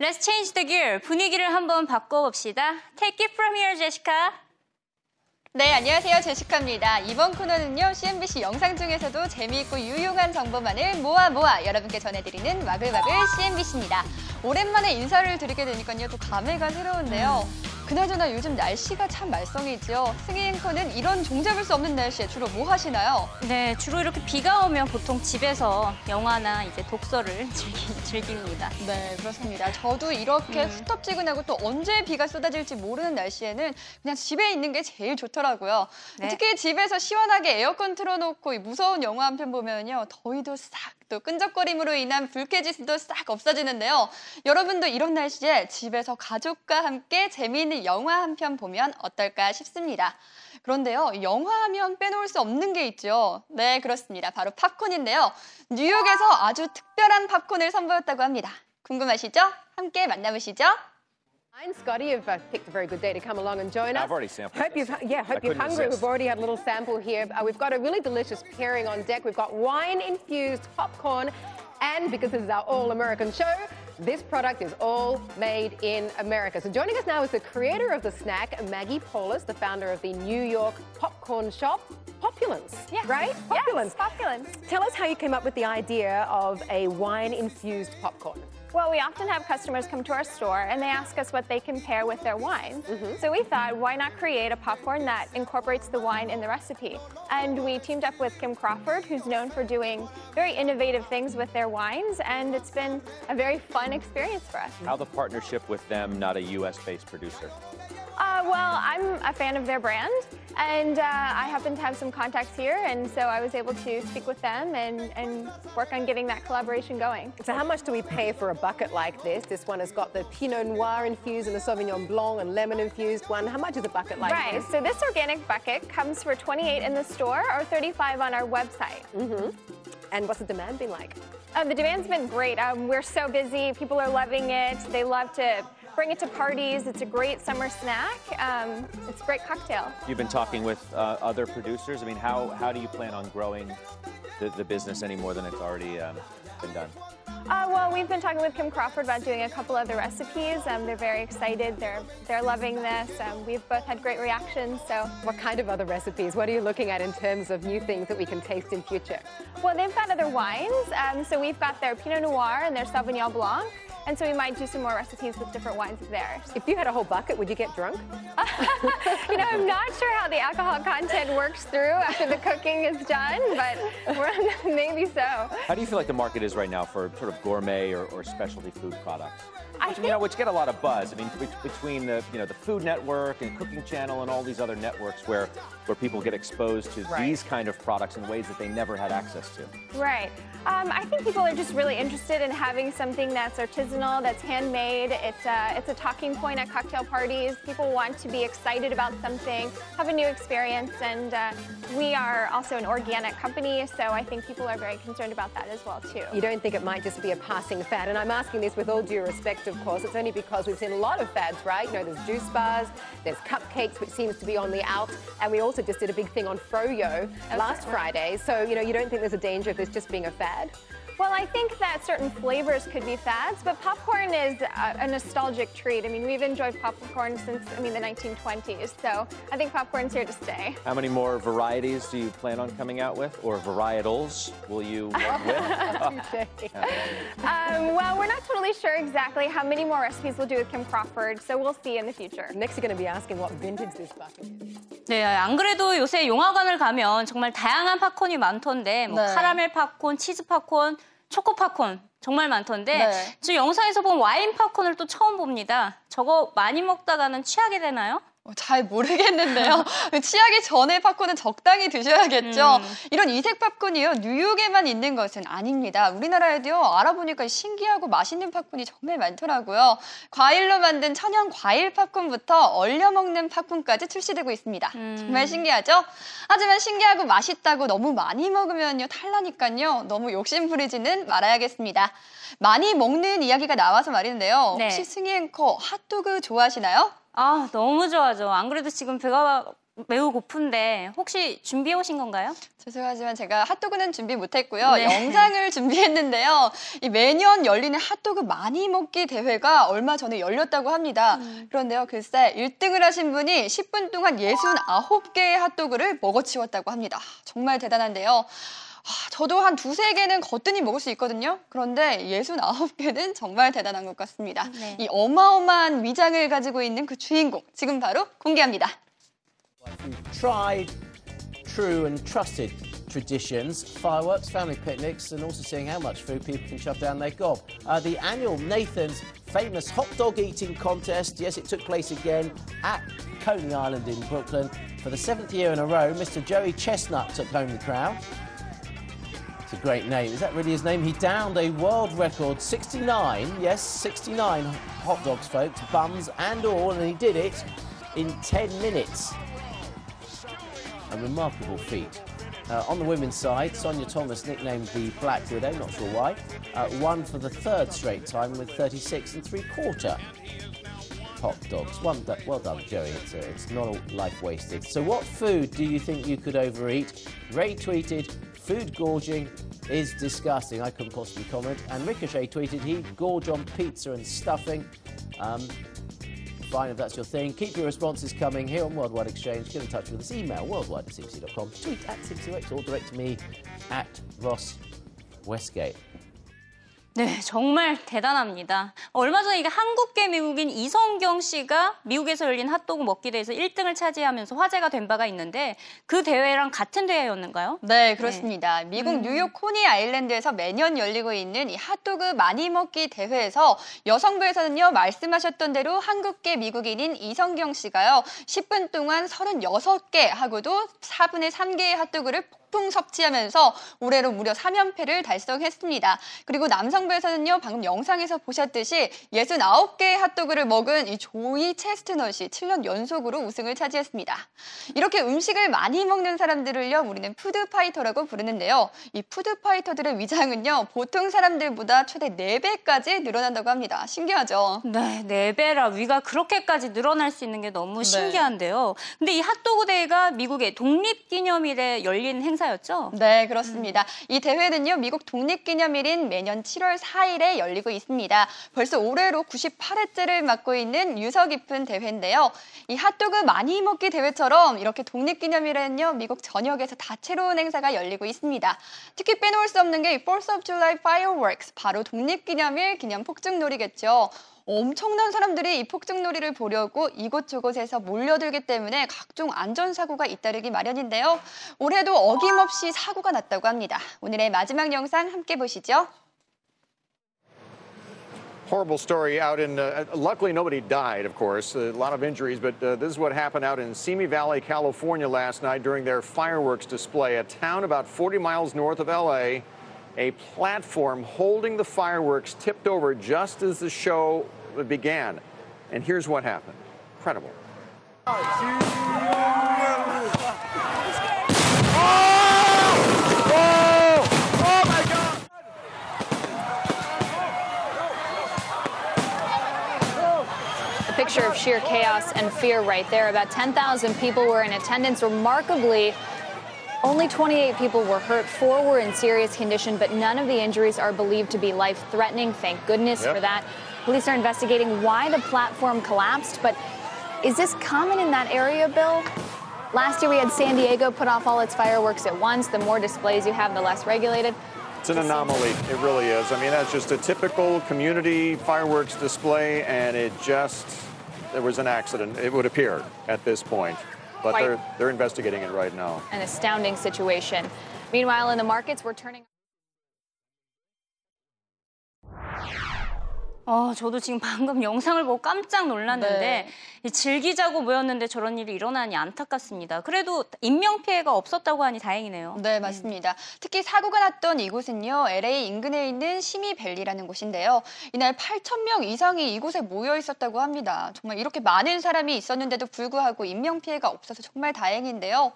Let's change the gear. 분위기를 한번 바꿔봅시다. Take it from here, Jessica. 네, 안녕하세요. 제시카입니다. 이번 코너는요, CNBC 영상 중에서도 재미있고 유용한 정보만을 모아 모아 여러분께 전해드리는 와글와글 CNBC입니다. 오랜만에 인사를 드리게 되니까요, 또 감회가 새로운데요. 그나저나 요즘 날씨가 참 말썽이죠. 승희 앵커는 이런 종잡을 수 없는 날씨에 주로 뭐 하시나요? 네, 주로 이렇게 비가 오면 보통 집에서 영화나 이제 독서를 즐기, 즐깁니다. 네, 그렇습니다. 저도 이렇게 후텁지근하고 또 언제 비가 쏟아질지 모르는 날씨에는 그냥 집에 있는 게 제일 좋더라고요. 네. 특히 집에서 시원하게 에어컨 틀어놓고 이 무서운 영화 한 편 보면요. 더위도 싹, 또 끈적거림으로 인한 불쾌지수도 싹 없어지는데요. 여러분도 이런 날씨에 집에서 가족과 함께 재미있는 영화 한 편 보면 어떨까 싶습니다. 그런데요, 영화하면 빼놓을 수 없는 게 있죠. 네, 그렇습니다. 바로 팝콘인데요. 뉴욕에서 아주 특별한 팝콘을 선보였다고 합니다. 궁금하시죠? 함께 만나보시죠. Fine, Scotty, you've uh, picked a very good day to come along and join us. I've already sampled Hope this. you've, yeah, hope I you're hungry. resist. We've already had a little sample here. Uh, we've got a really delicious pairing on deck. We've got wine-infused popcorn, and because this is our all-American show, this product is all made in America. So joining us now is the creator of the snack, Maggie Paulus, the founder of the New York popcorn shop, Populence. Yes. Right? Populence. Yes, Populence. Tell us how you came up with the idea of a wine-infused popcorn. Well, we often have customers come to our store and they ask us what they can pair with their wine. Mm-hmm. So we thought, why not create a popcorn that incorporates the wine in the recipe? And we teamed up with Kim Crawford, who's known for doing very innovative things with their wines, and it's been a very fun experience for us. How the partnership with them, not a U.S. based producer? Uh, well, I'm a fan of their brand, and uh, I happen to have some contacts here, and so I was able to speak with them and, and work on getting that collaboration going. So how much do we pay for a bucket like this? This one has got the Pinot Noir infused and the Sauvignon Blanc and lemon infused one. How much is a bucket like Right, this? so this organic bucket comes for 28 in the store or 35 on our website. And what's the demand been like? Uh, the demand's been great. Um, we're so busy. People are loving it. They love to bring it to parties. It's a great summer snack. Um, it's a great cocktail. You've been talking with uh, other producers. I mean, how, how do you plan on growing the, the business any more than it's already um, been done? Uh, well, we've been talking with Kim Crawford about doing a couple other recipes. Um, they're very excited. They're they're loving this. Um, we've both had great reactions. So, What kind of other recipes? What are you looking at in terms of new things that we can taste in future? well, they've got other wines. Um, so we've got their Pinot Noir and their Sauvignon Blanc. And so we might do some more recipes with different wines of theirs. If you had a whole bucket, would you get drunk? you know, I'm not sure how the alcohol content works through after the cooking is done, but maybe so. How do you feel like the market is right now for sort of gourmet or, or specialty food products? I Which, you know, which get a lot of buzz. I mean, between the you know the Food Network and Cooking Channel and all these other networks where where people get exposed to Right. these kind of products in ways that they never had access to. Right. Um, I think people are just really interested in having something that's artisanal, that's handmade. It's a, it's a talking point at cocktail parties. People want to be excited about something, have a new experience, and uh, we are also an organic company, so I think people are very concerned about that as well too. You don't think it might just be a passing fad? And I'm asking this with all due respect, of course. It's only because we've seen a lot of fads, right? You know, there's juice bars, there's cupcakes, which seems to be on the out, and we also just did a big thing on froyo last Friday. So, you know, you don't think there's a danger of this just being a fad? Well, I think that certain flavors could be fads, but popcorn is a, a nostalgic treat. I mean, we've enjoyed popcorn since, I mean, the 1920s, so I think popcorn's here to stay. How many more varieties do you plan on coming out with, or varietals will you work with? Um, well, we're not totally sure exactly how many more recipes we'll do with Kim Crawford, so we'll see in the future. Next, you're going to be asking what vintage this bucket is. 네, 안 그래도 요새 영화관을 가면 정말 다양한 팝콘이 많던데, 뭐 네. 카라멜 팝콘, 치즈 팝콘, 초코 팝콘 정말 많던데, 네. 저 영상에서 본 와인 팝콘을 또 처음 봅니다. 저거 많이 먹다가는 취하게 되나요? 어, 잘 모르겠는데요. 취하기 전에 팝콘은 적당히 드셔야겠죠. 음. 이런 이색 팝콘이요. 뉴욕에만 있는 것은 아닙니다. 우리나라에도요. 알아보니까 신기하고 맛있는 팝콘이 정말 많더라고요. 과일로 만든 천연 과일 팝콘부터 얼려 먹는 팝콘까지 출시되고 있습니다. 정말 신기하죠? 하지만 신기하고 맛있다고 너무 많이 먹으면요 탈라니까요. 너무 욕심 부리지는 말아야겠습니다. 많이 먹는 이야기가 나와서 말인데요. 네. 혹시 승희 앵커 핫도그 좋아하시나요? 아, 너무 좋아죠. 안 그래도 지금 배가 매우 고픈데 혹시 준비해 오신 건가요? 죄송하지만 제가 핫도그는 준비 못했고요. 네. 영상을 준비했는데요. 이 매년 열리는 핫도그 많이 먹기 대회가 얼마 전에 열렸다고 합니다. 그런데요, 글쎄 1등을 하신 분이 10분 동안 69개의 핫도그를 먹어치웠다고 합니다. 정말 대단한데요. 아, 저도 한 두세 개는 거뜬히 먹을 수 있거든요. 그런데 69개는 정말 대단한 것 같습니다. 네. 이 어마어마한 위장을 가지고 있는 그 주인공, 지금 바로 공개합니다. Tried true and trusted traditions, fireworks, family picnics, and also seeing how much food people can shove down their gob. Uh, the annual Nathan's famous hot dog eating contest, yes, it took place again at Coney Island in Brooklyn. For the seventh year in a row, Mr. Joey Chestnut took home the crown. A great name. Is that really his name? He downed a world record 69, yes, 69 hot dogs, folks, buns and all, and he did it in 10 minutes a remarkable feat. Uh, on the women's side, Sonia Thomas, nicknamed the Black Widow, not sure why, uh, won for the third straight time with 36 and three quarter hot dogs. Done, well done Joey. It's, uh, it's not all life wasted. So, what food do you think you could overeat? Ray tweeted, "Food gorging is disgusting." I couldn't possibly comment. And Ricochet tweeted, "He'd gorge on pizza and stuffing." Um, Fine if that's your thing. Keep your responses coming here on Worldwide Exchange. Get in touch with us. Email worldwide at cbc.com. Tweet at cbcx or direct to me at Ross Westgate. 네, 정말 대단합니다. 얼마 전에 이게 한국계 미국인 이성경 씨가 미국에서 열린 핫도그 먹기 대회에서 1등을 차지하면서 화제가 된 바가 있는데 그 대회랑 같은 대회였는가요? 네, 그렇습니다. 미국 뉴욕 코니 아일랜드에서 매년 열리고 있는 이 핫도그 많이 먹기 대회에서 여성부에서는요, 말씀하셨던 대로 한국계 미국인인 이선경 씨가요, 10분 동안 36개 하고도 4분의 3개의 핫도그를 폭풍 섭취하면서 올해로 무려 3연패를 달성했습니다. 그리고 남성 부에서는요, 방금 영상에서 보셨듯이 69개의 핫도그를 먹은 이 조이 체스트넛이 7년 연속으로 우승을 차지했습니다. 이렇게 음식을 많이 먹는 사람들을요, 우리는 food fighter라고 부르는데요. 이 food fighter들의 위장은요, 보통 사람들보다 최대 4배까지 늘어난다고 합니다. 신기하죠? 네, 네 배라 위가 그렇게까지 늘어날 수 있는 게 너무 신기한데요. 근데 이 핫도그 대회가 미국의 독립기념일에 열린 행사였죠? 네, 그렇습니다. 이 대회는요, 미국 독립기념일인 매년 7월 4일에 열리고 있습니다. 벌써 올해로 98회째를 맡고 있는 유서 깊은 대회인데요. 이 핫도그 많이 먹기 대회처럼 이렇게 독립기념일에는요, 미국 전역에서 다채로운 행사가 열리고 있습니다. 특히 빼놓을 수 없는 게이 4th of July fireworks, 바로 독립기념일 기념 폭죽놀이겠죠. 엄청난 사람들이 이 폭죽놀이를 보려고 이곳저곳에서 몰려들기 때문에 각종 안전사고가 잇따르기 마련인데요. 올해도 어김없이 사고가 났다고 합니다. 오늘의 마지막 영상 함께 보시죠. Horrible story out in. Uh, luckily, nobody died, of course. A lot of injuries, but uh, this is what happened out in Simi Valley, California, last night during their fireworks display. A town about 40 miles north of LA. A platform holding the fireworks tipped over just as the show began. And here's what happened. Incredible. A picture of sheer chaos and fear right there. About 10,000 people were in attendance. Remarkably, only 28 people were hurt. Four were in serious condition, but none of the injuries are believed to be life threatening. Thank goodness Yep. for that. Police are investigating why the platform collapsed, but is this common in that area, Bill? Last year we had San Diego put off all its fireworks at once. The more displays you have, the less regulated. It's an anomaly. It really is. I mean, that's just a typical community fireworks display, and it just there was an accident. It would appear at this point, but Quite. they're they're investigating it right now. An astounding situation. Meanwhile, in the markets, we're turning. 어, 저도 지금 방금 영상을 보고 깜짝 놀랐는데 네. 이 즐기자고 모였는데 저런 일이 일어나니 안타깝습니다. 그래도 인명 피해가 없었다고 하니 다행이네요. 네, 맞습니다. 특히 사고가 났던 이곳은요, LA 인근에 있는 시미밸리라는 곳인데요. 이날 8천 명 이상이 이곳에 모여 있었다고 합니다. 정말 이렇게 많은 사람이 있었는데도 불구하고 인명 피해가 없어서 정말 다행인데요.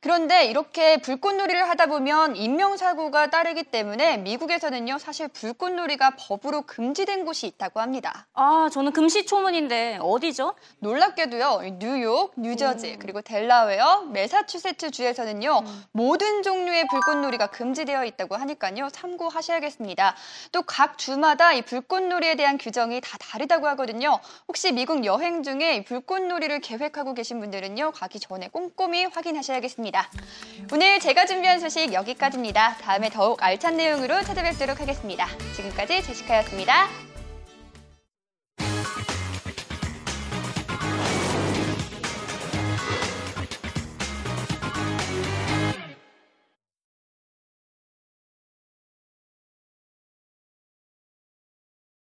그런데 이렇게 불꽃놀이를 하다 보면 인명 사고가 따르기 때문에 미국에서는요, 사실 불꽃놀이가 법으로 금지된 곳이 곳이 있다고 합니다. 아, 저는 금시초문인데 어디죠? 놀랍게도요, 이 뉴욕, 뉴저지, 그리고 델라웨어, 매사추세츠 주에서는요, 모든 종류의 불꽃놀이가 금지되어 있다고 하니까요, 참고하셔야겠습니다. 또 각 주마다 이 불꽃놀이에 대한 규정이 다 다르다고 하거든요. 혹시 미국 여행 중에 이 불꽃놀이를 계획하고 계신 분들은요, 가기 전에 꼼꼼히 확인하셔야겠습니다. 오늘 제가 준비한 소식 여기까지입니다. 다음에 더욱 알찬 내용으로 찾아뵙도록 하겠습니다. 지금까지 제시카였습니다.